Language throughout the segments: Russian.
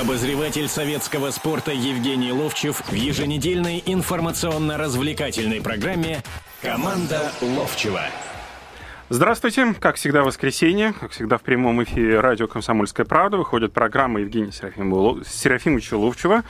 Обозреватель советского спорта Евгений Ловчев в еженедельной информационно-развлекательной программе «Команда Ловчева». Здравствуйте. Как всегда, воскресенье, как всегда, в прямом эфире радио «Комсомольская правда» выходит программа Евгения Серафимовича Ловчева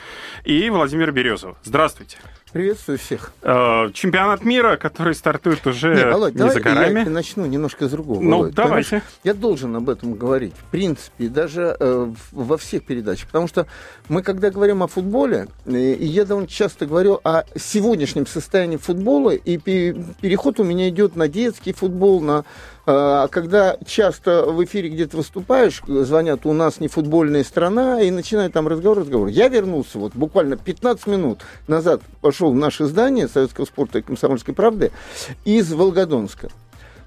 и Владимира Березова. Здравствуйте. Приветствую всех. Э, чемпионат мира, который стартует уже не, Володь, не давай за горами. Я начну немножко с другого. Ну, Володь, давайте. Я должен об этом говорить. В принципе, даже э, во всех передачах. Потому что мы, когда говорим о футболе, э, я довольно часто говорю о сегодняшнем состоянии футбола, и переход у меня идет на детский футбол, на когда часто в эфире где-то выступаешь, звонят, у нас не футбольная страна, и начинают там разговор, разговор. Я вернулся вот буквально 15 минут назад, пошел в наше здание Советского спорта и Комсомольской правды из Волгодонска.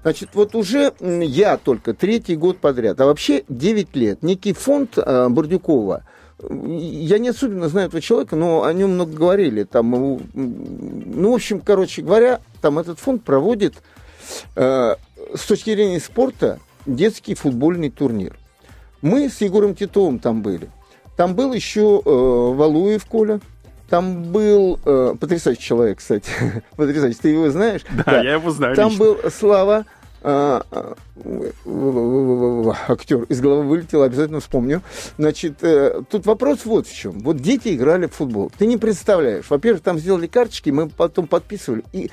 Значит, вот уже я только третий год подряд, а вообще 9 лет. Некий фонд э, Бурдюкова, я не особенно знаю этого человека, но о нем много говорили. Там, ну, в общем, короче говоря, там этот фонд проводит э, с точки зрения спорта детский футбольный турнир. Мы с Егором Титовым там были. Там был еще э, Валуев Коля, там был э, потрясающий человек, кстати. потрясающий. Ты его знаешь? Да, да. я его знаю. Там лично. был Слава, э, э, актер, из головы вылетел, обязательно вспомню. Значит, э, тут вопрос вот в чем. Вот дети играли в футбол. Ты не представляешь. Во-первых, там сделали карточки, мы потом подписывали. И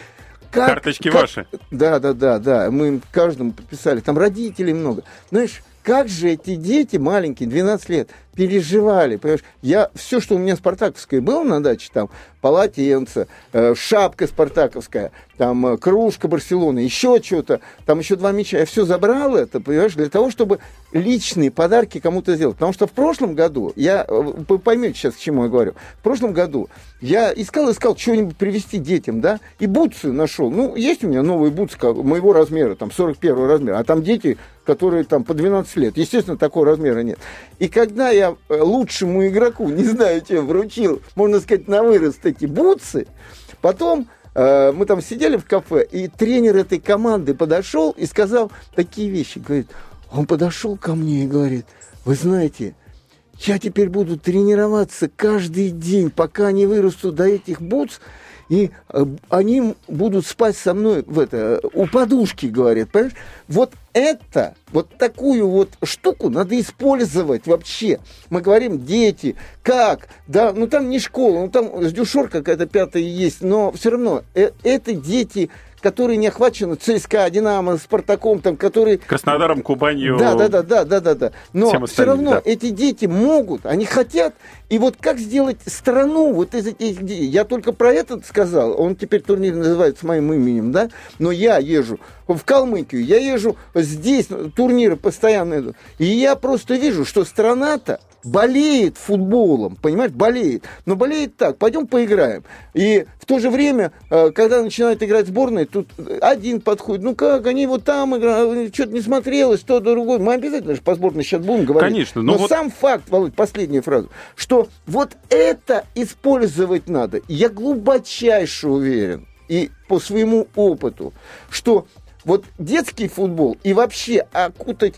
как, Карточки как, ваши. Да, да, да, да. Мы каждому подписали. Там родителей много. Знаешь, как же эти дети маленькие, 12 лет, переживали, понимаешь? Я, все, что у меня спартаковское было на даче, там, полотенце, э, шапка спартаковская, там, э, кружка Барселоны, еще что-то, там еще два мяча, я все забрал это, понимаешь, для того, чтобы личные подарки кому-то сделать. Потому что в прошлом году, я, э, вы поймете сейчас, к чему я говорю, в прошлом году я искал, искал что-нибудь привезти детям, да, и бутсы нашел. Ну, есть у меня новые бутсы моего размера, там, 41 размер, а там дети, которые там по 12 лет. Естественно, такого размера нет. И когда я Э, лучшему игроку, не знаю, чем вручил, можно сказать, на вырост эти бутсы. Потом э, мы там сидели в кафе, и тренер этой команды подошел и сказал такие вещи. Говорит, он подошел ко мне и говорит, вы знаете, я теперь буду тренироваться каждый день, пока не вырасту до этих бутс, и э, они будут спать со мной в это, у подушки, говорят, понимаешь? Вот это, вот такую вот штуку надо использовать вообще. Мы говорим, дети, как, да, ну там не школа, ну там с дюшор какая-то пятая есть, но все равно э, это дети, которые не охвачены ЦСКА, Динамо, Спартаком, там, которые... Краснодаром, Кубанью. Да, да, да, да, да, да, да. Но все равно да. эти дети могут, они хотят. И вот как сделать страну вот из этих детей? Я только про этот сказал. Он теперь турнир называется моим именем, да? Но я езжу в Калмыкию, я езжу здесь, турниры постоянно идут. И я просто вижу, что страна-то болеет футболом, понимаешь, болеет. Но болеет так, пойдем поиграем. И в то же время, э, когда начинают играть сборные, тут один подходит, ну как, они вот там играют, что-то не смотрелось, то другое. Мы обязательно же по сборной сейчас будем говорить. Конечно. Но, но вот... сам факт, Володь, последняя фраза, что вот это использовать надо. Я глубочайше уверен, и по своему опыту, что вот детский футбол и вообще окутать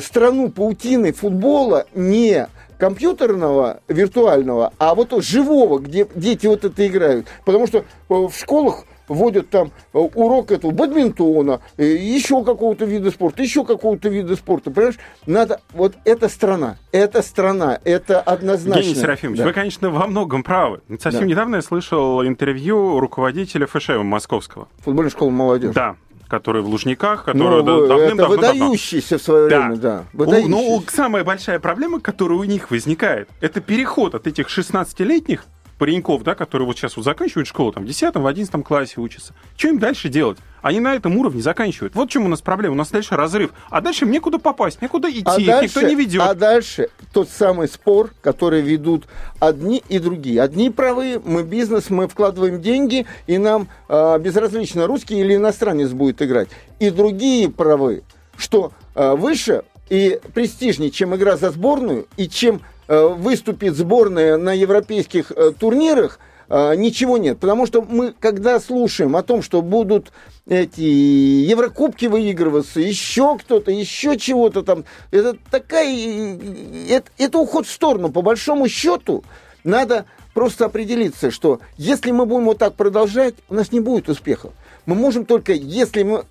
страну паутины футбола не компьютерного, виртуального, а вот живого, где дети вот это играют. Потому что э, в школах вводят там э, урок этого бадминтона, еще какого-то вида спорта, еще какого-то вида спорта. Понимаешь, надо, вот эта страна, эта страна, это однозначно. Евгений Серафимович, да. вы, конечно, во многом правы. Совсем да. недавно я слышал интервью руководителя ФШ московского. Футбольной школы молодежи. Да, который в Лужниках, который ну, давным-давно... Это выдающийся в свое время, да. да. Ну, самая большая проблема, которая у них возникает, это переход от этих 16-летних пареньков, да, которые вот сейчас вот заканчивают школу, там, в 10 в 11 классе учатся. Что им дальше делать? Они на этом уровне заканчивают. Вот в чем у нас проблема. У нас дальше разрыв. А дальше мне куда попасть, некуда идти, а дальше, никто не ведет. А дальше тот самый спор, который ведут одни и другие. Одни правы, мы бизнес, мы вкладываем деньги, и нам э, безразлично, русский или иностранец будет играть. И другие правы, что э, выше и престижнее, чем игра за сборную, и чем выступит сборная на европейских э, турнирах, а, ничего нет. Потому что мы, когда слушаем о том, что будут эти Еврокубки выигрываться, еще кто-то, еще чего-то там, это такая... Это, это уход в сторону. По большому счету, надо просто определиться, что если мы будем вот так продолжать, у нас не будет успехов. Мы можем только, если мы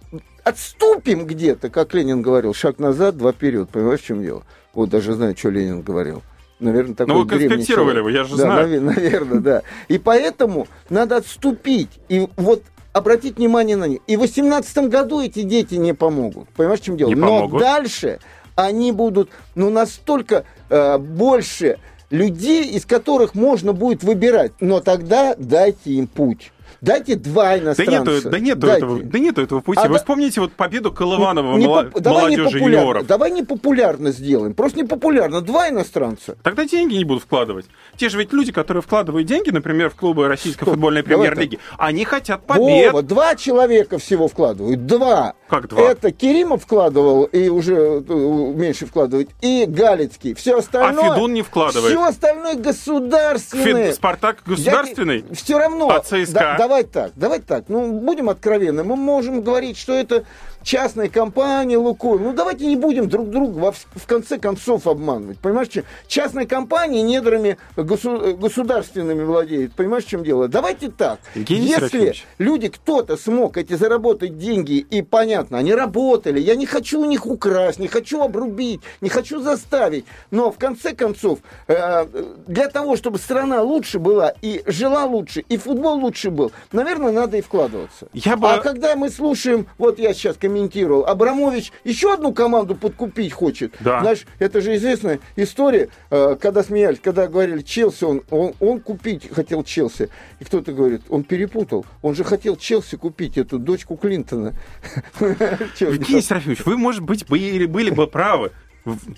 отступим где-то, как Ленин говорил, шаг назад, два вперед. Понимаешь, в чем дело? Вот даже знаю, что Ленин говорил. Наверное, такой Ну, вы конспектировали его, я же да, знаю. Наверное, да. И поэтому надо отступить. И вот обратить внимание на них. И в 2018 году эти дети не помогут. Понимаешь, в чем дело? Не Но помогут. дальше они будут, ну, настолько э, больше людей, из которых можно будет выбирать. Но тогда дайте им путь. Дайте два Да иностранца. нету, да, нету Дайте. этого, да нету этого пути. А Вы да- вспомните вот победу Колыванова Не мала- поп- давай не молодежи популярно, юниоров. давай не популярно сделаем. Просто не популярно. Два иностранца. Тогда деньги не будут вкладывать. Те же ведь люди, которые вкладывают деньги, например, в клубы российской Стоп, футбольной премьер-лиги, они хотят побед. Вова, два человека всего вкладывают. Два. Как два? Это Керимов вкладывал и уже э, меньше вкладывает. И Галицкий. Все остальное. А Федун не вкладывает. Все остальное государственное. Фед- Спартак государственный? Все равно. А ЦСКА? Да- давай так, давай так. Ну, будем откровенны. Мы можем говорить, что это частная компания Лукойл. Ну, давайте не будем друг друга во в конце концов обманывать. Понимаешь, что частная компания недрами госу- государственными владеет. Понимаешь, в чем дело? Давайте так. Евгений Если Серафимович. люди, кто-то смог эти заработать деньги, и понятно, они работали, я не хочу у них украсть, не хочу обрубить, не хочу заставить, но в конце концов, э, для того, чтобы страна лучше была, и жила лучше, и футбол лучше был, наверное, надо и вкладываться. Я бы- А когда мы слушаем, вот я сейчас комментировал, Абрамович еще одну команду подкупить хочет. Да. Знаешь, это же известная история, э, когда смеялись, когда говорили Челси, он, он, он купить хотел Челси. И кто-то говорит, он перепутал. Он же хотел Челси купить, эту дочку Клинтона. Евгений Серафимович, вы, может быть, были, были бы правы.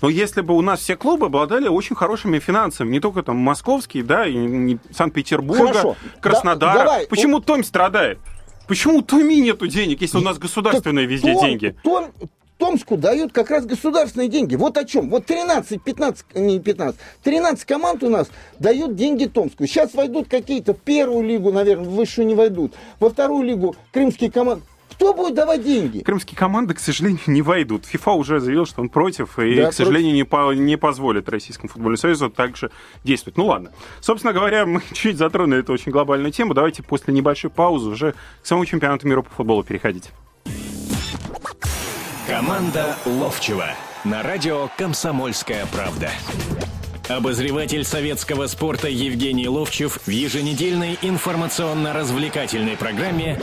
Но если бы у нас все клубы обладали очень хорошими финансами, не только там московские, да, и Санкт-Петербурга. Краснодара. Да- давай. Почему Томь страдает? Почему у Томи нету денег, если у нас государственные везде Том- деньги? Том- Томску дают как раз государственные деньги. Вот о чем. Вот 13, 15, не 15, 13 команд у нас дают деньги Томску. Сейчас войдут какие-то в первую лигу, наверное, в высшую не войдут. Во вторую лигу крымские команды. Кто будет давать деньги? Крымские команды, к сожалению, не войдут. ФИФА уже заявил, что он против, и, Да, к сожалению, не, по- не позволит Российскому футбольному союзу также действовать. Ну ладно. Собственно говоря, мы чуть затронули эту очень глобальную тему. Давайте после небольшой паузы уже к самому чемпионату мира по футболу переходить. Команда Ловчева на радио «Комсомольская правда». Обозреватель советского спорта Евгений Ловчев в еженедельной информационно-развлекательной программе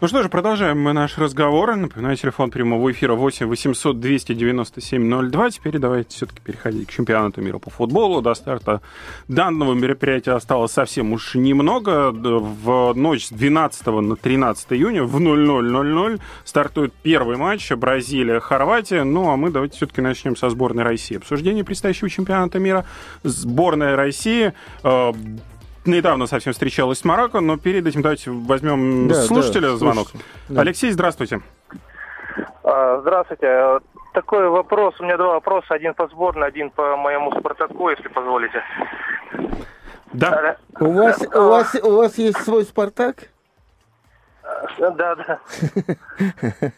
Ну что же, продолжаем мы наш разговор. Напоминаю, телефон прямого эфира 8 800 297 02. Теперь давайте все-таки переходить к чемпионату мира по футболу. До старта данного мероприятия осталось совсем уж немного. В ночь с 12 на 13 июня в 00.00 стартует первый матч Бразилия-Хорватия. Ну а мы давайте все-таки начнем со сборной России. Обсуждение предстоящего чемпионата мира. Сборная России э, недавно совсем встречалась с Марокко, но перед этим давайте возьмем Да, слушателя да, звонок. Да. Алексей, здравствуйте. А, Здравствуйте. Такой вопрос. У меня два вопроса. Один по сборной, один по моему Спартаку, если позволите. Да. У вас, у вас, у вас есть свой Спартак? Да, да.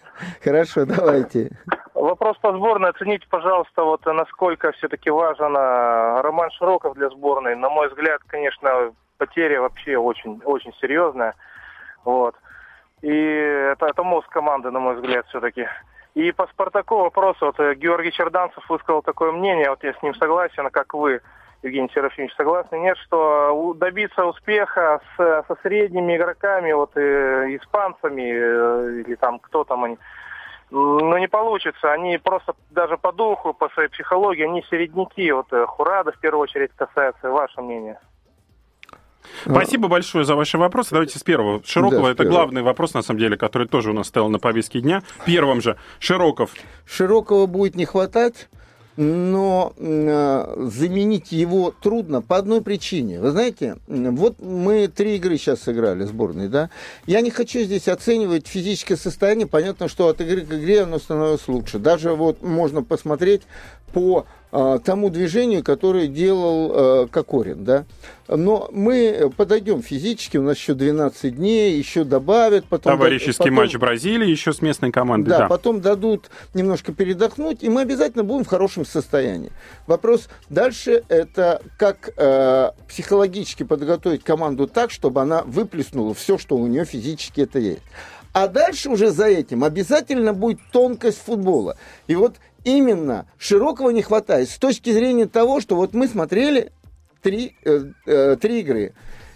Хорошо, давайте. Вопрос по сборной. Оцените, пожалуйста, вот насколько все-таки важен а, Роман Широков для сборной. На мой взгляд, конечно, потеря вообще очень, очень серьезная. Вот. И это, это мозг команды, на мой взгляд, все-таки. И по Спартаку вопрос. Вот э, Георгий Черданцев высказал такое мнение, вот я с ним согласен, а как вы, Евгений Серафимович, согласны? Нет, что у- добиться успеха с, со средними игроками, вот э, испанцами, э, или там кто там они, ну, не получится. Они просто даже по духу, по своей психологии, они середняки. Вот э, Хурада в первую очередь касается. Ваше мнение? Спасибо большое за ваши вопросы. Давайте с первого. Широкого Да, с это первого. главный вопрос, на самом деле, который тоже у нас стоял на повестке дня. Первым же. Широков. Широкого будет не хватать, но э, заменить его трудно по одной причине. Вы знаете, вот мы три игры сейчас сыграли, сборной, да? Я не хочу здесь оценивать физическое состояние. Понятно, что от игры к игре оно становилось лучше. Даже вот можно посмотреть по э, тому движению, которое делал э, Кокорин, да. Но мы подойдем физически, у нас еще 12 дней, еще добавят. Потом, Товарищеский потом, матч Бразилии еще с местной командой, да, да. потом дадут немножко передохнуть, и мы обязательно будем в хорошем состоянии. Вопрос дальше это как э, психологически подготовить команду так, чтобы она выплеснула все, что у нее физически это есть. А дальше уже за этим обязательно будет тонкость футбола. И вот именно широкого не хватает с точки зрения того, что вот мы смотрели три, э, э, три игры.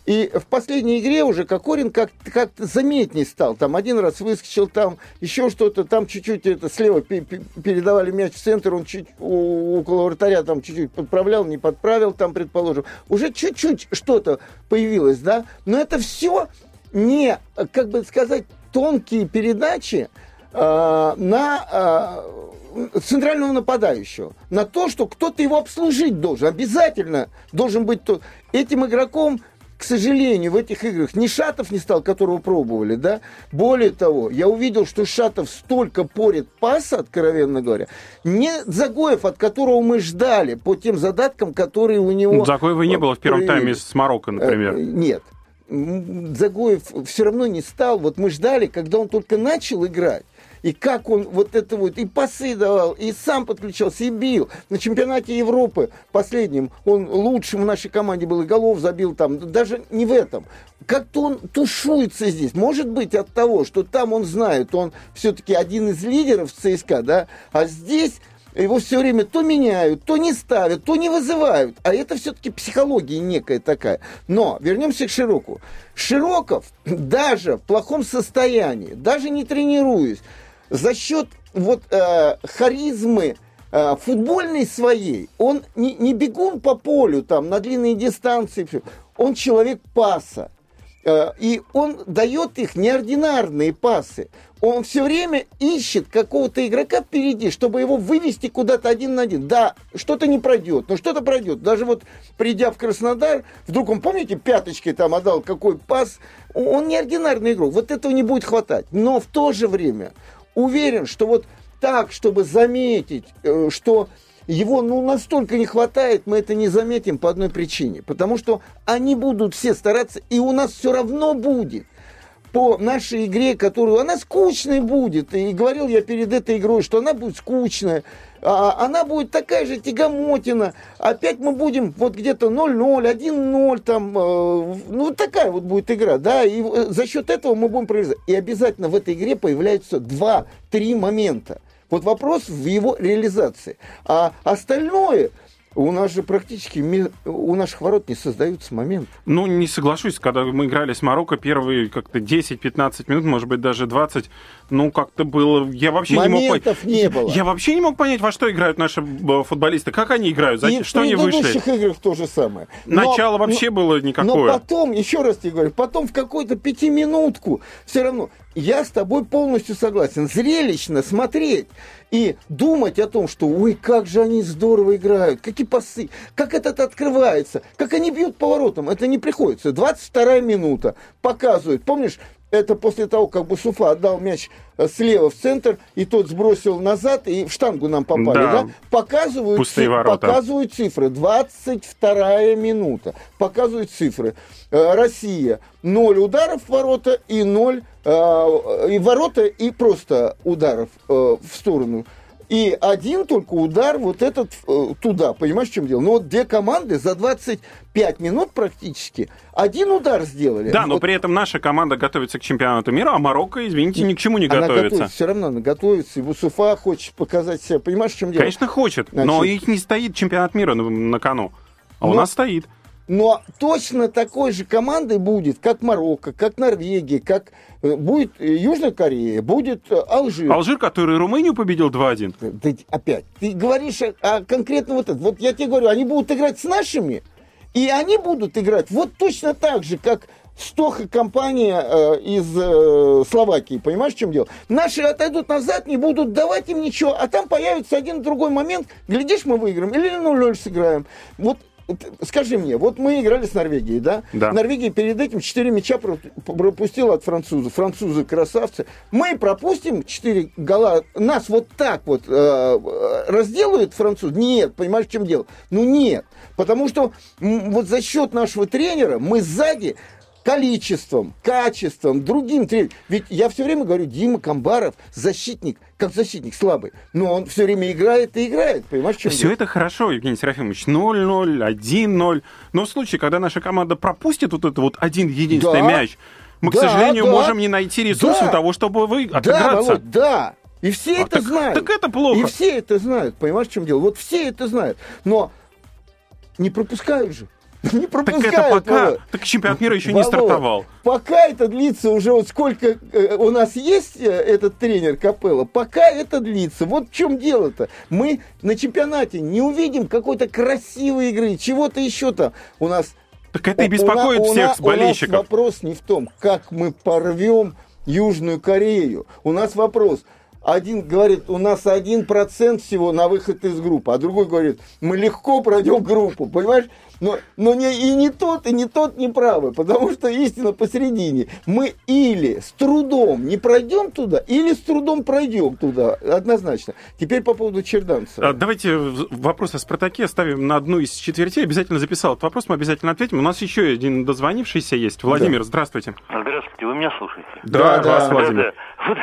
И в последней игре уже Кокорин как- как-то заметней стал. Там один раз выскочил, там еще что-то, там чуть-чуть это слева пе- пе- передавали мяч в центр, он чуть около вратаря там чуть-чуть подправлял, не подправил там, предположим. Уже чуть-чуть что-то появилось, да? Но это все не, как бы сказать, тонкие передачи э, на э, центрального нападающего, на то, что кто-то его обслужить должен, обязательно должен быть тот. Этим игроком к сожалению, в этих играх ни Шатов не стал, которого пробовали, да. Более того, я увидел, что Шатов столько порит паса, откровенно говоря, не Загоев, от которого мы ждали по тем задаткам, которые у него... Загоева не было в первом тайме с Марокко, например. Э, Нет. Загоев все равно не стал. Вот мы ждали, когда он только начал играть. И как он вот это вот, и пасы давал, и сам подключался, и бил. На чемпионате Европы последнем он лучшим в нашей команде был, и голов забил там. Даже не в этом. Как-то он тушуется здесь. Может быть от того, что там он знает, он все-таки один из лидеров ЦСКА, да, а здесь его все время то меняют, то не ставят, то не вызывают. А это все-таки психология некая такая. Но вернемся к Широку. Широков даже в плохом состоянии, даже не тренируясь, за счет вот э, харизмы э, футбольной своей, он не, не бегун по полю там на длинные дистанции, он человек паса. Э, И он дает их неординарные пасы. Он все время ищет какого-то игрока впереди, чтобы его вывести куда-то один на один. Да, что-то не пройдет, но что-то пройдет. Даже вот придя в Краснодар, вдруг он, помните, пяточкой там отдал какой пас. Он неординарный игрок. Вот этого не будет хватать. Но в то же время уверен, что вот так, чтобы заметить, э, что его ну, настолько не хватает, мы это не заметим по одной причине. Потому что они будут все стараться, и у нас все равно будет по нашей игре, которую она скучной будет. И говорил я перед этой игрой, что она будет скучная. А, она будет такая же тягомотина. Опять мы будем вот где-то 0-0, 1-0, там, э, ну, такая вот будет игра, да, и э, за счет этого мы будем проигрывать. И обязательно в этой игре появляются 2-3 момента. Вот вопрос в его реализации. А остальное, у нас же практически у наших ворот не создаются моменты. Ну, не соглашусь, когда мы играли с Марокко, первые как-то 10-15 минут, может быть, даже 20, ну, как-то было... Я вообще не мог Моментов понять... не было. Я вообще не мог понять, во что играют наши э, футболисты, как они играют, за... И что в они вышли. предыдущих играх то же самое. Но- Начало вообще но- было Но никакое. потом, еще раз тебе говорю, потом в какую-то пятиминутку все равно я с тобой полностью согласен. Зрелищно смотреть и думать о том, что ой, как же они здорово играют, какие пасы, как этот открывается, как они бьют поворотом. Это не приходится. 22 минута показывает. Помнишь, это после того, как Бусуфа отдал мяч э, слева в центр, и тот сбросил назад, и в штангу нам попали, Да. да? Показывают, Пустые ворота. показывают цифры. 22 минута. Показывают цифры. Э, Россия. 0 ударов в ворота и 0 и ворота, и просто ударов э, в сторону. И один только удар вот этот э, туда, понимаешь, в чем дело? Ну вот две команды за 25 минут практически один удар сделали. Да, но Вот при этом наша команда готовится к чемпионату мира, а Марокко, извините, ни к чему не она готовится. готовится, все равно она готовится, и Бусуфа хочет показать себя. Понимаешь, в чем дело? Конечно, хочет, но Значит- их не стоит чемпионат мира на, на кону. А у Но- нас стоит. Но точно такой же командой будет, как Марокко, как Норвегия, как э, будет э, Южная Корея, будет э, Алжир. Алжир, который Румынию победил 2-1. Да опять, ты говоришь о, о конкретно вот это. Вот я тебе говорю, они будут играть с нашими, и они будут играть вот точно так же, как Стоха компания э, из э, Словакии, понимаешь, в чем дело? Наши отойдут назад, не будут давать им ничего, а там появится один другой момент, глядишь, мы выиграем или 0-0 сыграем. Вот Скажи мне, вот мы играли с Норвегией, да? Да. Норвегия перед этим 4 мяча пропустила от французов. Французы красавцы. Мы пропустим 4 гола. Нас вот так вот э, разделают француз? Нет, понимаешь, в чем дело? Ну нет. Потому что вот за счет нашего тренера мы сзади количеством, качеством, другим тренером. Ведь я все время говорю, Дима Камбаров защитник, как защитник слабый, но он все время играет и играет, понимаешь, чем Все это хорошо, Евгений Серафимович, 0-0, 1-0, но в случае, когда наша команда пропустит вот этот вот один единственный Да. мяч, мы, к Да, сожалению, да. можем не найти ресурсов Да. того, чтобы вы Да, отыграться. Володь, да. И все А это так- знают. так это плохо. И все это знают, понимаешь, в чем дело? Вот все это знают. Но не пропускают же. Не Так пропускают. это пока, так чемпионат мира еще не Володь, стартовал. Пока это длится уже вот сколько э, у нас есть э, этот тренер Капелла, пока это длится. Вот в чем дело-то. Мы на чемпионате не увидим какой-то красивой игры, чего-то еще там. У нас Так это и у- беспокоит у всех у нас болельщиков. вопрос не в том, как мы порвем Южную Корею. У нас вопрос. Один говорит, у нас один процент всего на выход из группы, а другой говорит, мы легко пройдем группу, понимаешь? Но, но не, и не тот, и не тот не правы, потому что истина посередине. Мы или с трудом не пройдем туда, или с трудом пройдем туда, однозначно. Теперь по поводу Черданца. А, Давайте вопрос о Спартаке оставим на одну из четвертей. Обязательно записал этот вопрос, мы обязательно ответим. У нас еще один дозвонившийся есть. Владимир, здравствуйте. Здравствуйте, вы меня слушаете? Да, да. вас, Владимир. Вот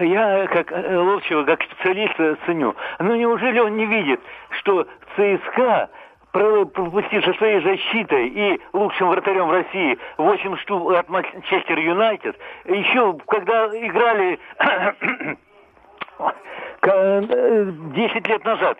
я как э, Ловчева, как специалиста ценю. Но неужели он не видит, что ЦСКА про- пропустив со своей защитой и лучшим вратарем России 8 штук от Манчестер Юнайтед, еще когда играли к- э, 10 лет назад,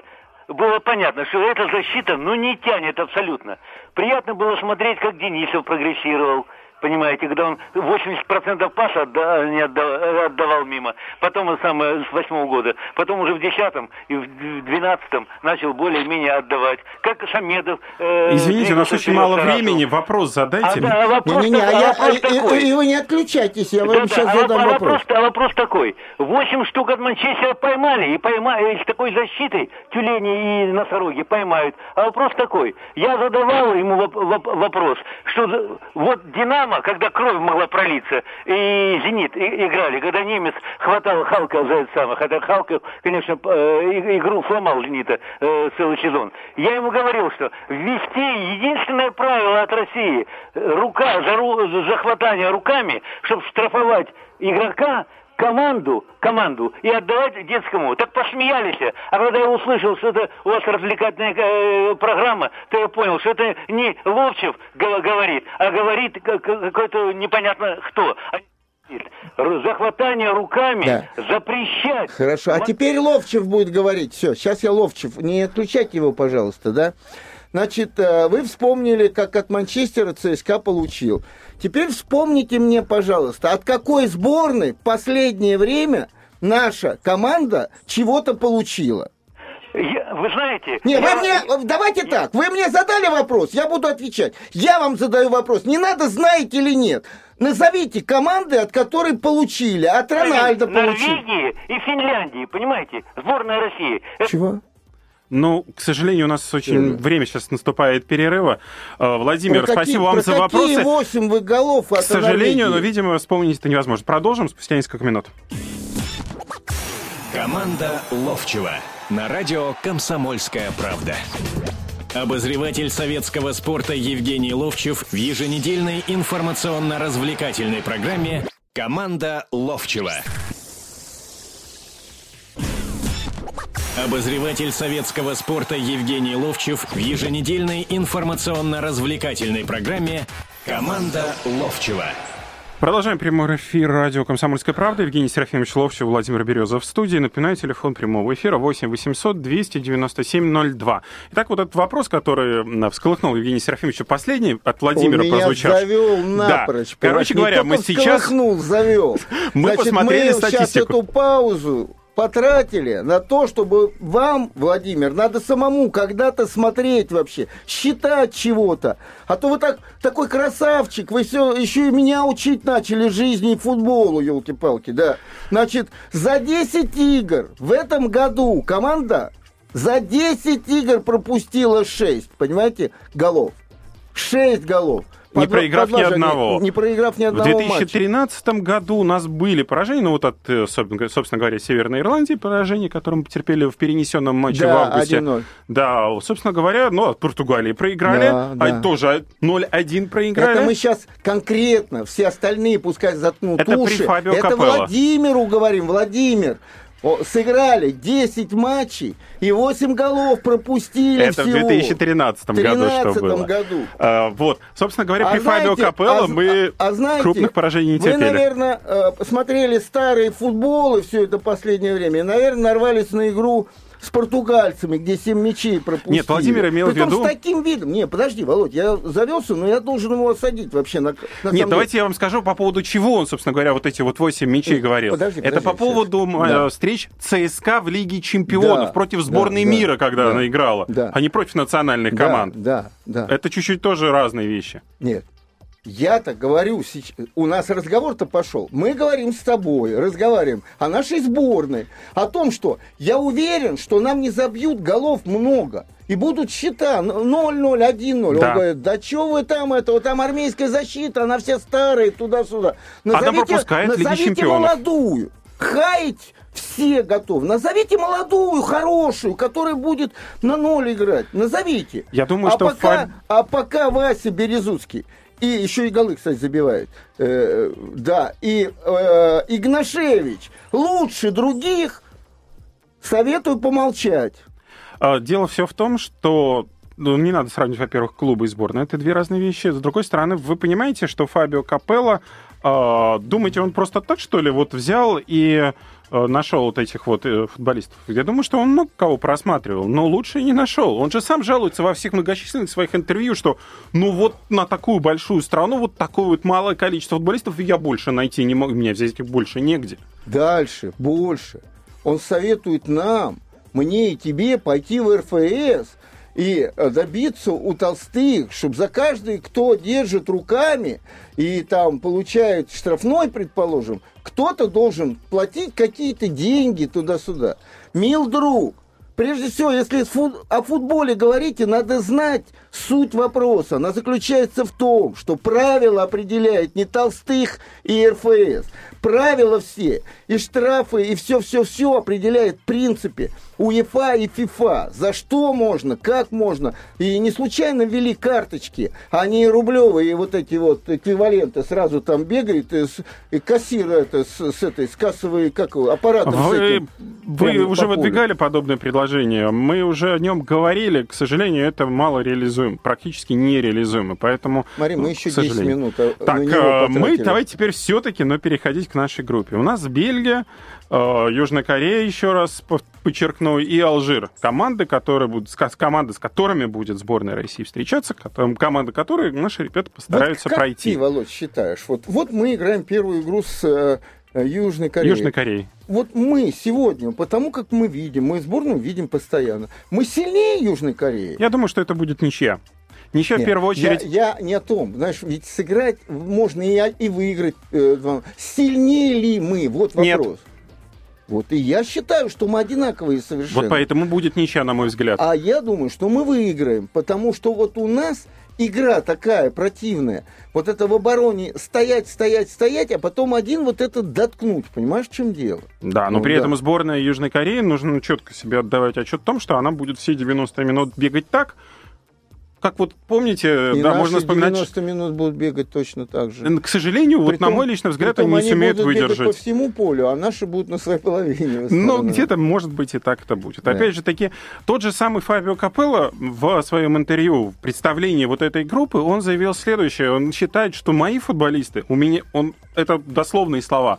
было понятно, что эта защита, ну, не тянет абсолютно. Приятно было смотреть, как Денисов прогрессировал. Понимаете, когда он 80% паса отда- не отда- отдавал мимо. Потом он сам э, с восьмого года. Потом уже в десятом и в двенадцатом начал более-менее отдавать. Как Шамедов. э, Извините, у нас очень мало Саратову. времени. Вопрос А, задайте. да, вопрос, Не-не-не, а такой- я- вопрос такой. и вы не отключайтесь, я вам Да-да, сейчас а, задам а вопрос. вопрос, а вопрос такой. Восемь штук от Манчестера поймали, и поймали с такой защитой тюлени и носороги поймают. А вопрос такой. Я задавал ему воп- воп- вопрос, что вот Динамо, когда кровь могла пролиться, и Зенит играли, когда немец хватал Халка за это самое, хотя Халка, конечно, э, игру сломал Зенита э, целый сезон. Я ему говорил, что ввести единственное правило от России, рука за, руками, чтобы штрафовать игрока, команду, команду и отдавать детскому. Так посмеялись. А когда я услышал, что это у вас развлекательная э, программа, то я понял, что это не Ловчев го- говорит, а говорит какой-то непонятно кто. Говорят, Захватание руками Да. запрещать. Хорошо, а Вот теперь Ловчев будет говорить. Все, сейчас я Ловчев. Не отключайте его, пожалуйста, да? Значит, э, вы вспомнили, как от Манчестера ЦСКА получил. Теперь вспомните мне, пожалуйста, от какой сборной в последнее время наша команда чего-то получила? я- вы знаете... Не, вы я- мне, давайте так, вы мне задали вопрос, я буду отвечать. Я вам задаю вопрос, не надо, знаете или нет. Назовите команды, от которой получили, от Рональда получили. Норвегии и Финляндии, понимаете? Сборная России. Чего? Ну, к сожалению, у нас очень Перерыв. время сейчас наступает перерыва. Э, Владимир, Про спасибо какие- вам про за какие вопросы. 8 вы голов К сожалению, но, видимо, вспомнить это невозможно. Продолжим спустя несколько минут. Команда Ловчева на радио «Комсомольская правда». Обозреватель советского спорта Евгений Ловчев в еженедельной информационно-развлекательной программе «Команда Ловчева». Обозреватель советского спорта Евгений Ловчев в еженедельной информационно-развлекательной программе «Команда Ловчева». Продолжаем прямой эфир радио «Комсомольская правда». Евгений Серафимович Ловчев, Владимир Березов в студии. Напоминаю, телефон прямого эфира 8 800 297 02. Итак, вот этот вопрос, который всколыхнул Евгения Серафимовича последний, от Владимира прозвучавший. завел Да. напрочь. Короче понимаешь? говоря, мы сейчас... завел. Мы Значит, посмотрели мы сейчас статистику. эту паузу потратили на то, чтобы вам, Владимир, надо самому когда-то смотреть вообще, считать чего-то. А то вы так, такой красавчик, вы все еще и меня учить начали жизни и футболу, елки-палки, да. Значит, за 10 игр в этом году команда за 10 игр пропустила 6, понимаете, голов. 6 голов. Не проиграв ни одного. Не, не проиграв ни В одного 2013 году у нас были поражения, ну вот от, э, собственно говоря, Северной Ирландии поражения, которые мы потерпели в перенесенном матче Да, в августе. 1-0. Да, собственно говоря, ну от Португалии проиграли, Да, а да. тоже 0-1 проиграли. Это мы сейчас конкретно, все остальные пускай заткнут Это при уши. Фабио Это Капелло. Владимиру говорим, Владимир. Сыграли 10 матчей и 8 голов пропустили Это в всего. 2013 году, что 13 было. году. А, вот, собственно говоря, А при Фабио знаете, Капелло а мы а- а знаете, крупных поражений не Вы, терпели. наверное, э, смотрели старые футболы все это последнее время, и, наверное, нарвались на игру с португальцами, где 7 мячей пропустили. Нет, Владимир имел в Притом виду- с таким видом. Не, подожди, Володь, я завелся, но я должен его осадить вообще. На, на Нет, деле. давайте я вам скажу по поводу чего он, собственно говоря, вот эти вот 8 мячей Нет, говорил. подожди, Это подожди, по поводу э, Да. встреч ЦСКА в Лиге Чемпионов Да, против да, сборной да, мира, когда да, она играла, да. а не против национальных Да, команд. Да, да. Это чуть-чуть тоже разные вещи. Нет. Я-то говорю, у нас разговор-то пошел. Мы говорим с тобой, разговариваем о нашей сборной, о том, что я уверен, что нам не забьют голов много. И будут счета 0-0, 1-0. Да. Он говорит, да что вы там этого, там армейская защита, она вся старая, туда-сюда. Она пропускает назовите молодую. Хаять все готовы. Назовите молодую, хорошую, которая будет на ноль играть. Назовите. Я думаю, а что пока, Фаб- а пока Вася Березуцкий, и еще и голы, кстати, забивает, э, да, и э, Игнашевич лучше других, советую помолчать. А, Дело все в том, что ну, не надо сравнивать, во-первых, клубы и сборные. Это две разные вещи. С другой стороны, вы понимаете, что Фабио Капелло, а, думаете, он просто так, что ли, вот взял и а, нашел вот этих вот э, футболистов? Я думаю, что он много кого просматривал, но лучше не нашел. Он же сам жалуется во всех многочисленных своих интервью, что ну вот на такую большую страну вот такое вот малое количество футболистов я больше найти не могу, мне взять больше негде. Дальше, больше. Он советует нам, мне и тебе, пойти в РФС и э, добиться у толстых, чтобы за каждый, кто держит руками и там получает штрафной, предположим, кто-то должен платить какие-то деньги туда-сюда. Мил друг, прежде всего, если о футболе говорите, надо знать суть вопроса. Она заключается в том, что правила определяет не толстых и РФС. Правила все, и штрафы, и все-все-все определяет в принципе УЕФА и ФИФА. За что можно, как можно. И не случайно ввели карточки, а не рублевые вот эти вот эквиваленты. Сразу там бегает и, с- и кассир это, с, с этой, с кассовой, как аппаратом с Вы, этим. вы уже по выдвигали подобное предложение. Мы уже о нем говорили. К сожалению, это мало реализуем, практически нереализуемо. Поэтому, Смотри, мы ну, еще к 10 сожалению. минут а, Так, э, мы давайте теперь все-таки, но переходить к нашей группе. У нас Бельгия, э, Южная Корея, еще раз по- подчеркну, и Алжир. Команды, которые будут, с ко- команды, с которыми будет сборная России встречаться, команды, которые наши ребята постараются вот как пройти. ты, Володь, считаешь? Вот, вот мы играем первую игру с э, Южной Кореей. Южной Кореей. Вот мы сегодня, потому как мы видим, мы сборную видим постоянно, мы сильнее Южной Кореи. Я думаю, что это будет ничья. Ничья в Нет, первую очередь. Я, я не о том. Знаешь, ведь сыграть можно и, и выиграть. э, сильнее ли мы? Вот Нет. вопрос. Вот и я считаю, что мы одинаковые совершенно. Вот поэтому будет ничья, на мой взгляд. А я думаю, что мы выиграем, потому что вот у нас игра такая противная. Вот это в обороне стоять, стоять, стоять, а потом один вот этот доткнуть. Понимаешь, в чем дело? Да, но Ну, при да. этом сборная Южной Кореи нужно четко себе отдавать отчет в том, что она будет все 90 минут бегать так, как вот помните, И да, можно вспоминать. 90 минут будут бегать точно так же. К сожалению, вот на Притом- мой личный взгляд, притом они не сумеют будут бегать выдержать. по всему полю, а наши будут на своей половине. Ну, где-то, может быть, и так это будет. Да. Опять же таки, тот же самый Фабио Капелло в своем интервью, в представлении вот этой группы, он заявил следующее. Он считает, что мои футболисты, у меня, он, это дословные слова,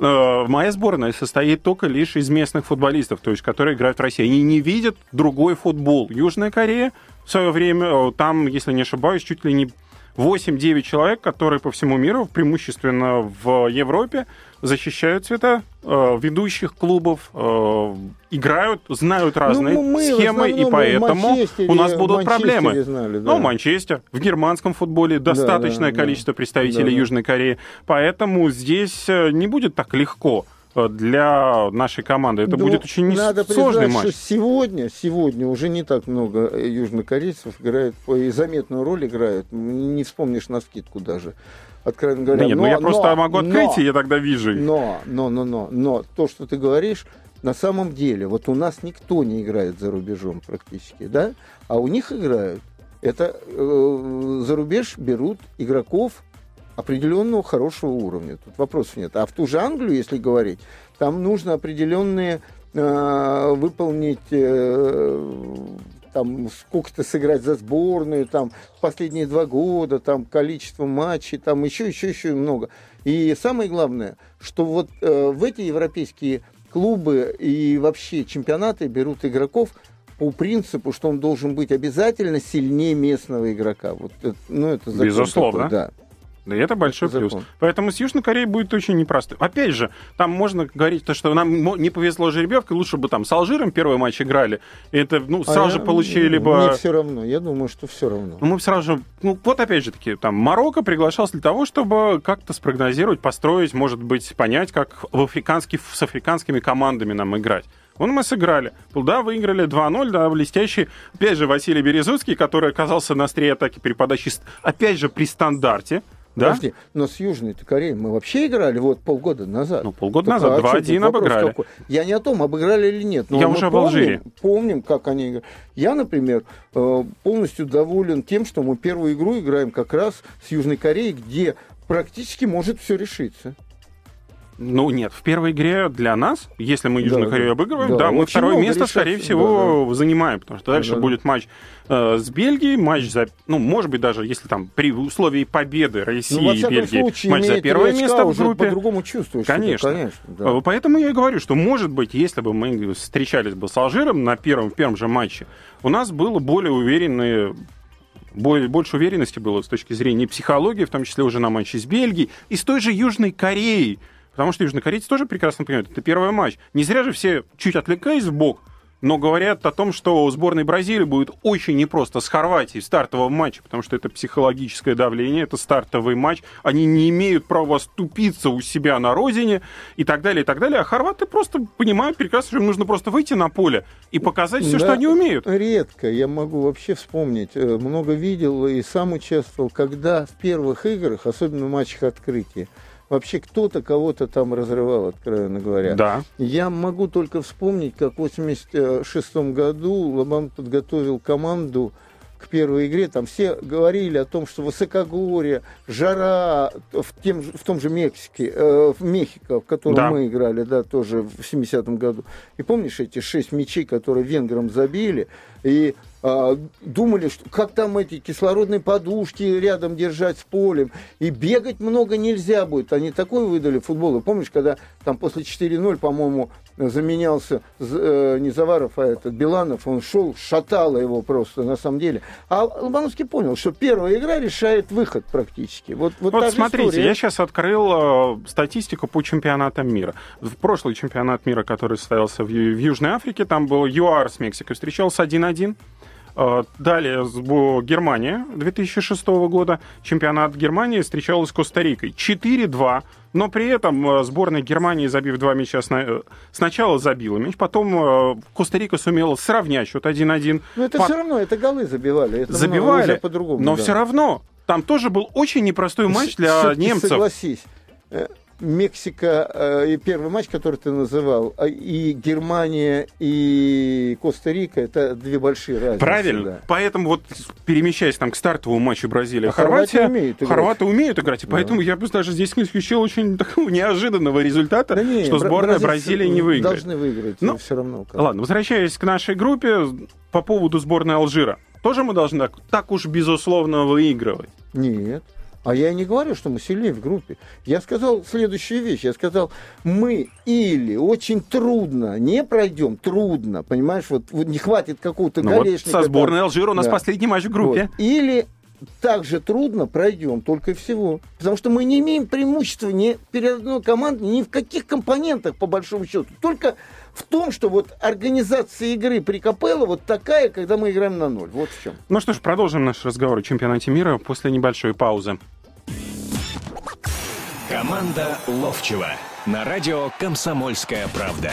э, моя сборная состоит только лишь из местных футболистов, то есть, которые играют в России. Они не видят другой футбол. Южная Корея в свое время, там, если не ошибаюсь, чуть ли не 8-9 человек, которые по всему миру, преимущественно в Европе, защищают цвета э, ведущих клубов, э, играют, знают разные Ну, мы схемы, и поэтому у нас будут проблемы. знали, да. Ну, Манчестер, в германском футболе достаточное да, количество представителей Да, да. Южной Кореи, поэтому здесь э, не будет так легко для нашей команды. Это Ну, будет очень надо сложный признать, матч. что сегодня, сегодня уже не так много э, южнокорейцев играет, и заметную роль играют. Не вспомнишь на скидку даже, откровенно говоря. Да нет, ну Но- я просто но- могу открыть, но- и я тогда вижу. Но, но, но, но, но то, что ты говоришь, на самом деле, вот у нас никто не играет за рубежом практически, да, а у них играют. Это э, за рубеж берут игроков определенного хорошего уровня. Тут вопросов нет. А в ту же Англию, если говорить, там нужно определенные э, выполнить э, там сколько-то сыграть за сборную, там последние два года, там количество матчей, там еще, еще, еще много. И самое главное, что вот э, в эти европейские клубы и вообще чемпионаты берут игроков по принципу, что он должен быть обязательно сильнее местного игрока. Вот, ну, это Безусловно. такой, да. Да, это большой Это плюс. закон. Поэтому с Южной Кореей будет очень непросто. Опять же, там можно говорить, то, что нам не повезло жеребьевкой, лучше бы там с Алжиром первый матч играли. Это, ну, А сразу я- же получили Мне бы... все равно. Я думаю, что все равно. Ну, мы сразу же, ну, вот опять же таки, там, Марокко приглашался для того, чтобы как-то спрогнозировать, построить, может быть, понять, как в африканских, с африканскими командами нам играть. Вон мы сыграли. Да, выиграли 2-0, да, блестящий. Опять же, Василий Березуцкий, который оказался на острие атаки при подаче, опять же, при стандарте. Да? Подожди, но с Южной Кореей мы вообще играли вот полгода назад. Ну, полгода Так, назад, а чё 2-1 тут вопрос обыграли. какой? Я не о том, обыграли или нет. Но Я уже в помним, Алжире. Помним, как они играли. Я, например, э, полностью доволен тем, что мы первую игру играем как раз с Южной Кореей, где практически может все решиться. Ну, нет, в первой игре для нас, если мы Южную Да, Корею да. обыгрываем, Да, да, мы второе место, скорее решается. всего, занимаем, потому что дальше Да, да. будет матч э, с Бельгией, матч за, ну, может быть, даже если там при условии победы России Ну, и Бельгии, случае, матч за первое место в группе. по-другому чувствуешь. Конечно. конечно да. Э, Поэтому я и говорю, что, может быть, если бы мы встречались бы с Алжиром на первом, в первом же матче, у нас было более уверенные больше уверенности было с точки зрения психологии, в том числе уже на матче с Бельгией, и с той же Южной Кореей. Потому что южнокорейцы тоже прекрасно понимают, это первый матч. Не зря же все чуть отвлекаясь в бок, но говорят о том, что у сборной Бразилии будет очень непросто с Хорватией в стартовом матче, потому что это психологическое давление, это стартовый матч, они не имеют права ступиться у себя на родине и так далее, и так далее. А хорваты просто понимают прекрасно, что им нужно просто выйти на поле и показать все, Да, что они умеют. Редко. Я могу вообще вспомнить. э, Много видел и сам участвовал, когда в первых играх, особенно в матчах открытия, вообще кто-то кого-то там разрывал, откровенно говоря. Да. Я могу только вспомнить, как в 1986 году Лобан подготовил команду к первой игре. Там все говорили о том, что высокогорье, жара в, тем, в том же Мексике, э, в Мехико, в котором Да. мы играли, да, тоже в 70-м году. И помнишь эти шесть мячей, которые венграм забили? И думали, что как там эти кислородные подушки рядом держать с полем. И бегать много нельзя будет. Они такой выдали футбол. И помнишь, когда там после 4-0, по-моему, заменялся э, не Заваров, а этот Биланов, он шел, шатало его просто на самом деле. А Лобановский понял, что первая игра решает выход практически. Вот, вот, Вот смотрите, история. я сейчас открыл э, статистику по чемпионатам мира. В прошлый чемпионат мира, который состоялся в, в Южной Африке, там был ЮАР с Мексикой, встречался 1-1. Э, Далее Германия 2006 года. Чемпионат Германии встречалась с Коста-Рикой. 4-2. Но при этом э, сборная Германии, забив два мяча, э, сначала забила мяч, потом Коста-Рика сумела сравнять счет 1-1. Но это По- все равно, это голы забивали. Это забивали, по-другому. но да. все равно там тоже был очень непростой матч для немцев. Согласись. Мексика э, и первый матч, который ты называл, а, и Германия и Коста-Рика это две большие разницы. Правильно. да. Поэтому вот перемещаясь там к стартовому матчу Бразилия, А Хорватия Хорватия, умеет играть. хорваты умеют играть, и Да. поэтому я бы даже здесь не исключил очень такого неожиданного результата, Да не, что сборная Бразилии не выиграет. Должны выиграть, Ну, все равно. как. Ладно, возвращаясь к нашей группе, по поводу сборной Алжира. Тоже мы должны так, так уж безусловно выигрывать. Нет. А я и не говорю, что мы сильнее в группе. Я сказал следующую вещь. Я сказал, мы или очень трудно не пройдем, трудно, понимаешь, вот, вот не хватит какого-то Ну вот голешника. со сборной Алжира у нас Да. последний матч в группе. Вот. Или так же трудно пройдем, только и всего. Потому что мы не имеем преимущества ни перед одной командой, ни в каких компонентах, по большому счету. Только в том, что вот организация игры при Капелло вот такая, когда мы играем на ноль. Вот в чем. Ну что ж, продолжим наш разговор о чемпионате мира после небольшой паузы. Команда Ловчева на радио «Комсомольская правда».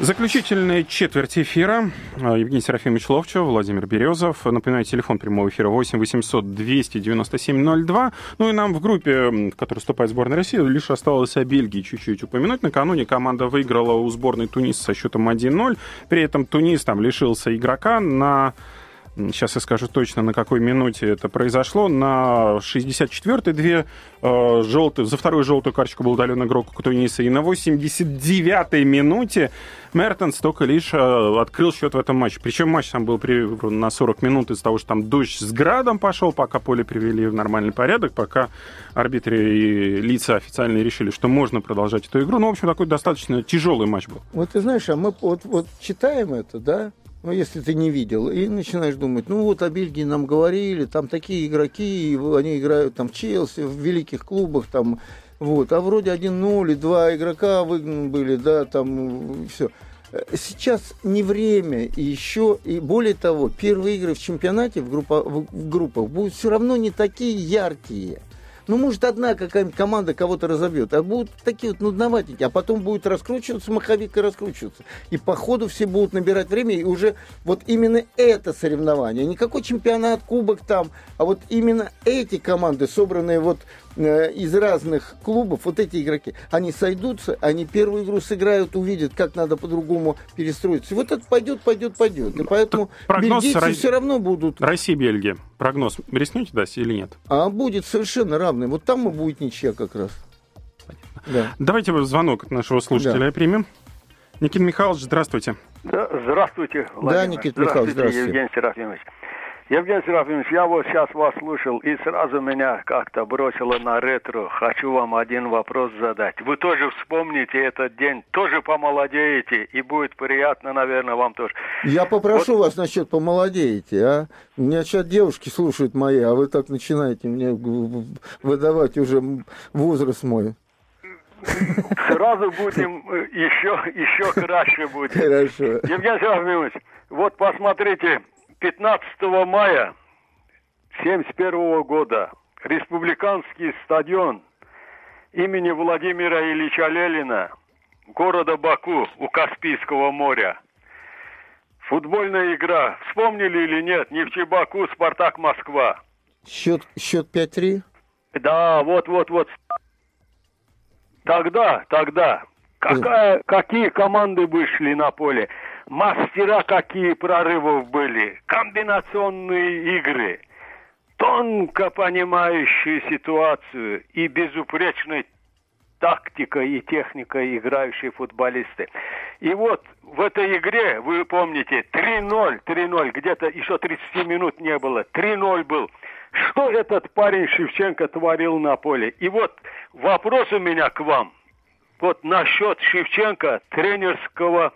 Заключительная четверть эфира. А, Евгений Серафимович Ловчев, Владимир Березов. Напоминаю, телефон прямого эфира 8 800 297 02. Ну и нам в группе, в которой вступает сборная России, лишь осталось о Бельгии чуть-чуть упомянуть. Накануне команда выиграла у сборной Туниса со счетом 1-0. При этом Тунис там лишился игрока на сейчас я скажу точно, на какой минуте это произошло, на 64-й две э, желтые, за вторую желтую карточку был удален игрок Туниса, и на 89-й минуте Мертенс только лишь э, открыл счет в этом матче. Причем матч там был прерван на 40 минут из-за того, что там дождь с градом пошел, пока поле привели в нормальный порядок, пока арбитры и лица официальные решили, что можно продолжать эту игру. Ну, в общем, такой достаточно тяжелый матч был. Вот ты знаешь, а мы вот, вот читаем это, да, ну, если ты не видел, и начинаешь думать, ну вот о Бельгии нам говорили, там такие игроки, они играют там в Челси, в великих клубах, там, вот, а вроде 1-0, и два игрока выгнаны были, да, там, все. Сейчас не время и еще, и более того, первые игры в чемпионате в, группа, в группах будут все равно не такие яркие. Ну, может, одна какая-нибудь команда кого-то разобьет, а будут такие вот нудноватенькие, а потом будет раскручиваться маховик и раскручиваться. И по ходу все будут набирать время, и уже вот именно это соревнование, никакой чемпионат, кубок там, а вот именно эти команды, собранные вот из разных клубов, вот эти игроки, они сойдутся, они первую игру сыграют, увидят, как надо по-другому перестроиться. И вот это пойдет, пойдет, пойдет. И поэтому прогноз бельгийцы Ро... все равно будут... Россия, Бельгия. Прогноз рискнете дать или нет? А будет совершенно равный. Вот там и будет ничья как раз. Понятно. Да. Давайте звонок от нашего слушателя да. примем. Никита Михайлович, здравствуйте. Да, здравствуйте, Владимир. Да, Никита Михайлович, здравствуйте. Евгений Серафимович. Евгений Серафимович, я вот сейчас вас слушал, и сразу меня как-то бросило на ретро. Хочу вам один вопрос задать. Вы тоже вспомните этот день, тоже помолодеете, и будет приятно, наверное, вам тоже. Я попрошу вот... вас насчет помолодеете, а? Меня сейчас девушки слушают мои, а вы так начинаете мне выдавать уже возраст мой. Сразу будем еще, э, еще краше будет. Хорошо. Евгений Серафимович, вот посмотрите, 15 мая 1971 года республиканский стадион имени Владимира Ильича Ленина города Баку у Каспийского моря. Футбольная игра. Вспомнили или нет? Нефтебаку, Спартак, Москва. Счет, счет 5-3? Да, вот-вот-вот. Тогда, тогда. Какая, какие команды вышли на поле? Мастера какие прорывов были, комбинационные игры, тонко понимающие ситуацию и безупречной тактикой и техникой играющие футболисты. И вот в этой игре, вы помните, 3-0, 3-0, где-то еще 30 минут не было, 3-0 был. Что этот парень Шевченко творил на поле? И вот вопрос у меня к вам. Вот насчет Шевченко, тренерского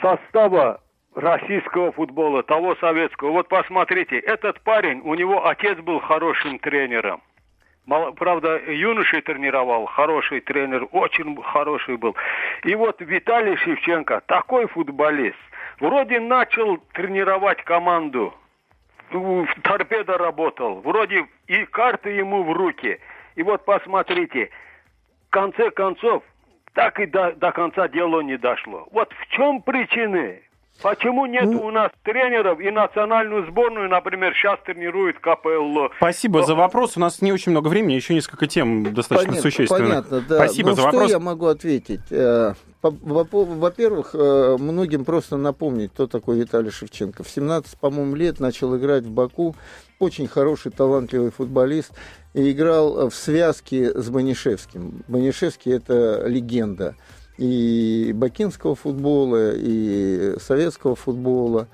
состава российского футбола, того советского. Вот посмотрите, этот парень, у него отец был хорошим тренером. Правда, юношей тренировал, хороший тренер, очень хороший был. И вот Виталий Шевченко, такой футболист, вроде начал тренировать команду, в торпедо работал, вроде и карты ему в руки. И вот посмотрите, в конце концов, так и до, до конца дело не дошло. Вот в чем причины? Почему нет ну, у нас тренеров и национальную сборную, например, сейчас тренирует КПЛ? Спасибо за вопрос. У нас не очень много времени, еще несколько тем достаточно понятно, существенных. Понятно, да. Спасибо ну, за что вопрос. я могу ответить? Э, во-первых, э, многим просто напомнить, кто такой Виталий Шевченко. В 17, по-моему, лет начал играть в Баку. Очень хороший, талантливый футболист. И играл в связке с Банишевским. Банишевский – это легенда и бакинского футбола, и советского футбола.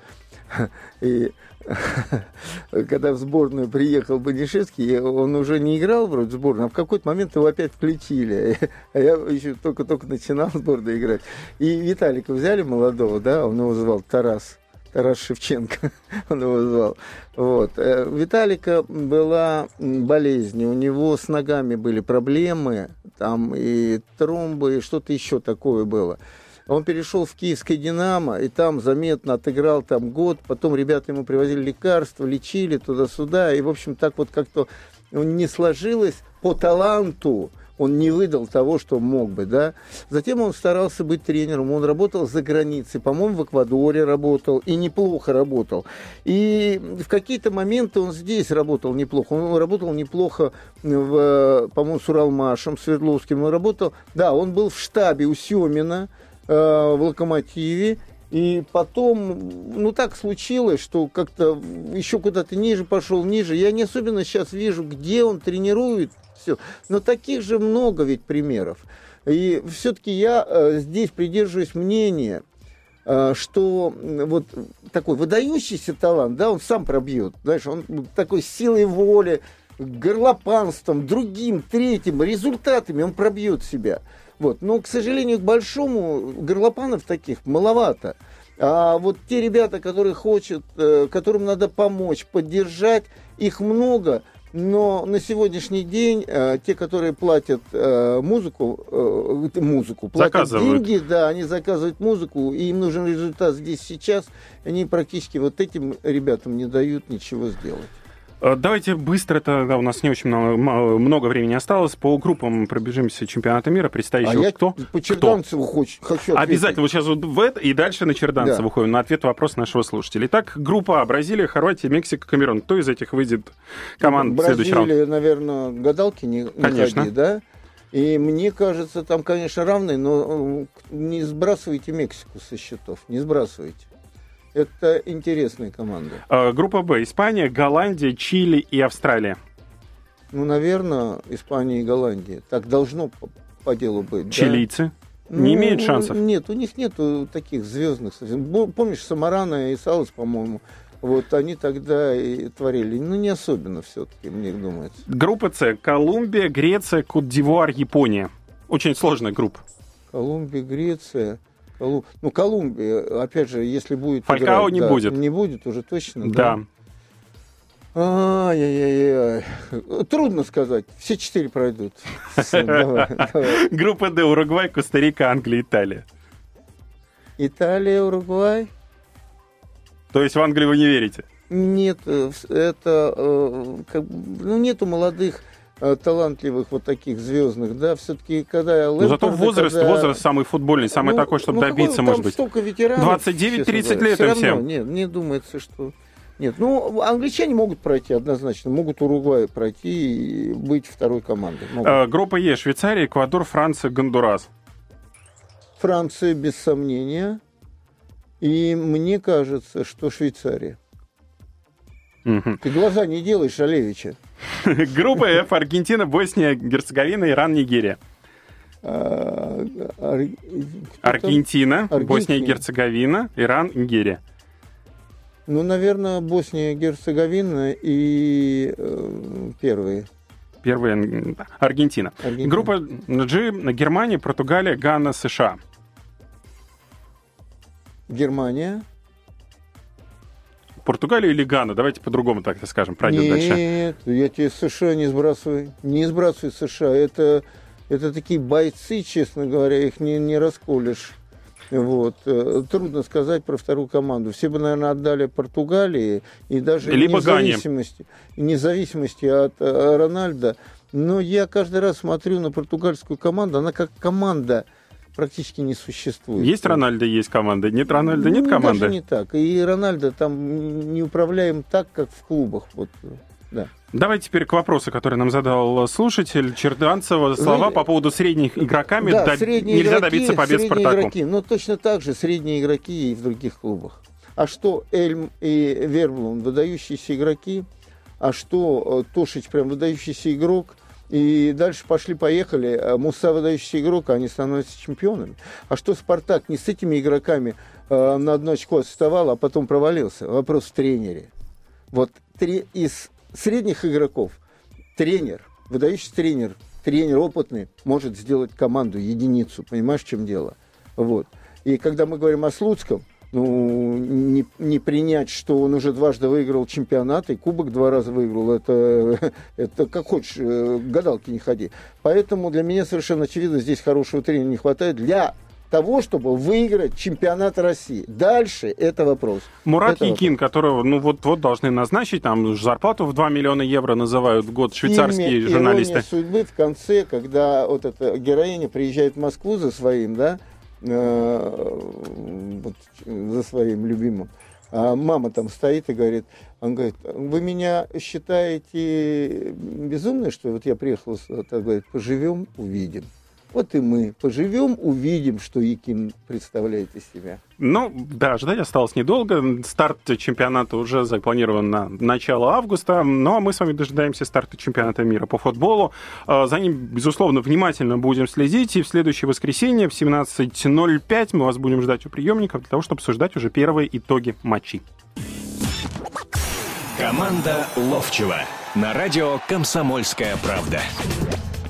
И когда в сборную приехал Банишевский, он уже не играл вроде в сборную, а в какой-то момент его опять включили. А я еще только-только начинал сборную играть. И Виталика взяли молодого, да, он его звал Тарас. Тарас Шевченко, он его звал. Вот. Э, Виталика была болезнь, у него с ногами были проблемы, там и тромбы, и что-то еще такое было. Он перешел в киевское «Динамо», и там заметно отыграл там год. Потом ребята ему привозили лекарства, лечили туда-сюда. И, в общем, так вот как-то не сложилось по таланту он не выдал того, что мог бы, да. Затем он старался быть тренером, он работал за границей, по-моему, в Эквадоре работал, и неплохо работал. И в какие-то моменты он здесь работал неплохо. Он работал неплохо, в, по-моему, с Уралмашем, Свердловским. Он работал, да, он был в штабе у Семина, Э, в локомотиве. И потом, ну так случилось, что как-то еще куда-то ниже пошел, ниже. Я не особенно сейчас вижу, где он тренирует все. Но таких же много ведь примеров. И все-таки я э, здесь придерживаюсь мнения, э, что вот такой выдающийся талант, да, он сам пробьет, знаешь, он такой силой воли, горлопанством, другим, третьим, результатами он пробьет себя. Вот. Но, к сожалению, к большому горлопанов таких маловато. А вот те ребята, которые хотят, э, которым надо помочь, поддержать, их много, но на сегодняшний день э, те, которые платят э, музыку, э, музыку, платят деньги, да, они заказывают музыку, и им нужен результат здесь сейчас, они практически вот этим ребятам не дают ничего сделать. Э, давайте быстро, это да, у нас не очень много, много времени осталось. По группам пробежимся чемпионата мира. Предстоящего а я кто? По Черданцеву хочу, хочу ответить. Обязательно. Вот сейчас вот в это, и дальше на Черданцева да. выходим на ответ вопрос нашего слушателя. Итак, группа А. Бразилия, Хорватия, Мексика, Камерун. Кто из этих выйдет команд ну, в следующий раунд? Бразилия, наверное, гадалки не, не Конечно. ходи, да? И мне кажется, там, конечно, равные, но э, не сбрасывайте Мексику со счетов, не сбрасывайте. Это интересные команды. А, группа Б. Испания, Голландия, Чили и Австралия. Ну, наверное, Испания и Голландия. Так должно по, по делу быть. Чилийцы? Да? Не ну, имеют шансов? Нет, у них нет таких звездных. Помнишь, Самарана и Салас, по-моему, вот они тогда и творили. Ну, не особенно все-таки, мне думается. Группа С. Колумбия, Греция, Кот-Дивуар, Япония. Очень сложная группа. Колумбия, Греция. Ну, Колумбия, опять же, если будет... Фалькао играть, не да, будет. Не будет уже точно, да? Да. Ай-яй-яй. Трудно сказать. Все четыре пройдут. Группа Д. Уругвай, Коста-Рика, Англия, Италия. Италия, Уругвай. То есть в Англию вы не верите? Нет, э, это... Э, ну, нету молодых талантливых вот таких звездных, да, все-таки когда я Но зато возраст, когда... возраст самый футбольный, самый ну, такой, чтобы ну, добиться, может быть. столько ветеранов. 29-30 лет им всем. Нет, мне думается, что... Нет, ну, англичане могут пройти однозначно, могут Уругвай пройти и быть второй командой. Э, группа Е, Швейцария, Эквадор, Франция, Гондурас. Франция, без сомнения. И мне кажется, что Швейцария. Угу. Ты глаза не делай, Шалевича. Группа F, Аргентина, Босния, Герцеговина, Иран, Нигерия. А, Аргентина, Босния и Герцеговина, Иран, Нигерия. Ну, наверное, Босния, Герцеговина и э, первые. Первые Аргентина. Аргентина. Группа G, Германия, Португалия, Гана, США. Германия. Португалию или Гану? Давайте по-другому так скажем, пройдем Нет, дальше. Нет, я тебе США не сбрасываю. Не сбрасывай США. Это, это такие бойцы, честно говоря, их не, не расколешь. Вот. Э, трудно сказать про вторую команду. Все бы, наверное, отдали Португалии и даже Либо независимости, независимости от э, Рональда. Но я каждый раз смотрю на португальскую команду, она как команда – практически не существует. Есть Рональдо, есть команда. Нет Рональдо, нет ну, команды. Даже не так. И Рональдо там не управляем так, как в клубах. Вот, да. Давай теперь к вопросу, который нам задал слушатель Черданцева. Слова Вы... по поводу средних игроками. Да, Доб... средние Нельзя игроки, добиться побед Спартаку. Игроки. Но точно так же средние игроки и в других клубах. А что Эльм и Верблун выдающиеся игроки, а что э, Тошич прям выдающийся игрок – И дальше пошли-поехали. А Муса выдающийся игрок, а они становятся чемпионами. А что Спартак не с этими игроками э, на одно очко отставал, а потом провалился? Вопрос в тренере. Вот три, из средних игроков тренер, выдающийся тренер, тренер опытный, может сделать команду, единицу. Понимаешь, в чем дело? Вот. И когда мы говорим о Слуцком, ну, не, не принять, что он уже дважды выиграл чемпионат и кубок два раза выиграл, это, это как хочешь, э, гадалки не ходи. Поэтому для меня совершенно очевидно, здесь хорошего тренера не хватает для того, чтобы выиграть чемпионат России. Дальше это вопрос. Мурат это Якин, вопрос. которого ну вот-вот должны назначить, там зарплату в 2 миллиона евро называют в год швейцарские фильме журналисты. «Ирония судьбы» в конце, когда вот эта героиня приезжает в Москву за своим, да, вот, за своим любимым, а мама там стоит и говорит, он говорит, вы меня считаете безумной, что вот я приехал, а говорит, поживем, увидим. Вот и мы поживем, увидим, что Яким представляет из себя. Ну, да, ждать осталось недолго. Старт чемпионата уже запланирован на начало августа. Ну, а мы с вами дожидаемся старта чемпионата мира по футболу. А, За ним, безусловно, внимательно будем следить. И в следующее воскресенье в 17.05 мы вас будем ждать у приемников для того, чтобы обсуждать уже первые итоги матчей. Команда Ловчева на радио «Комсомольская правда».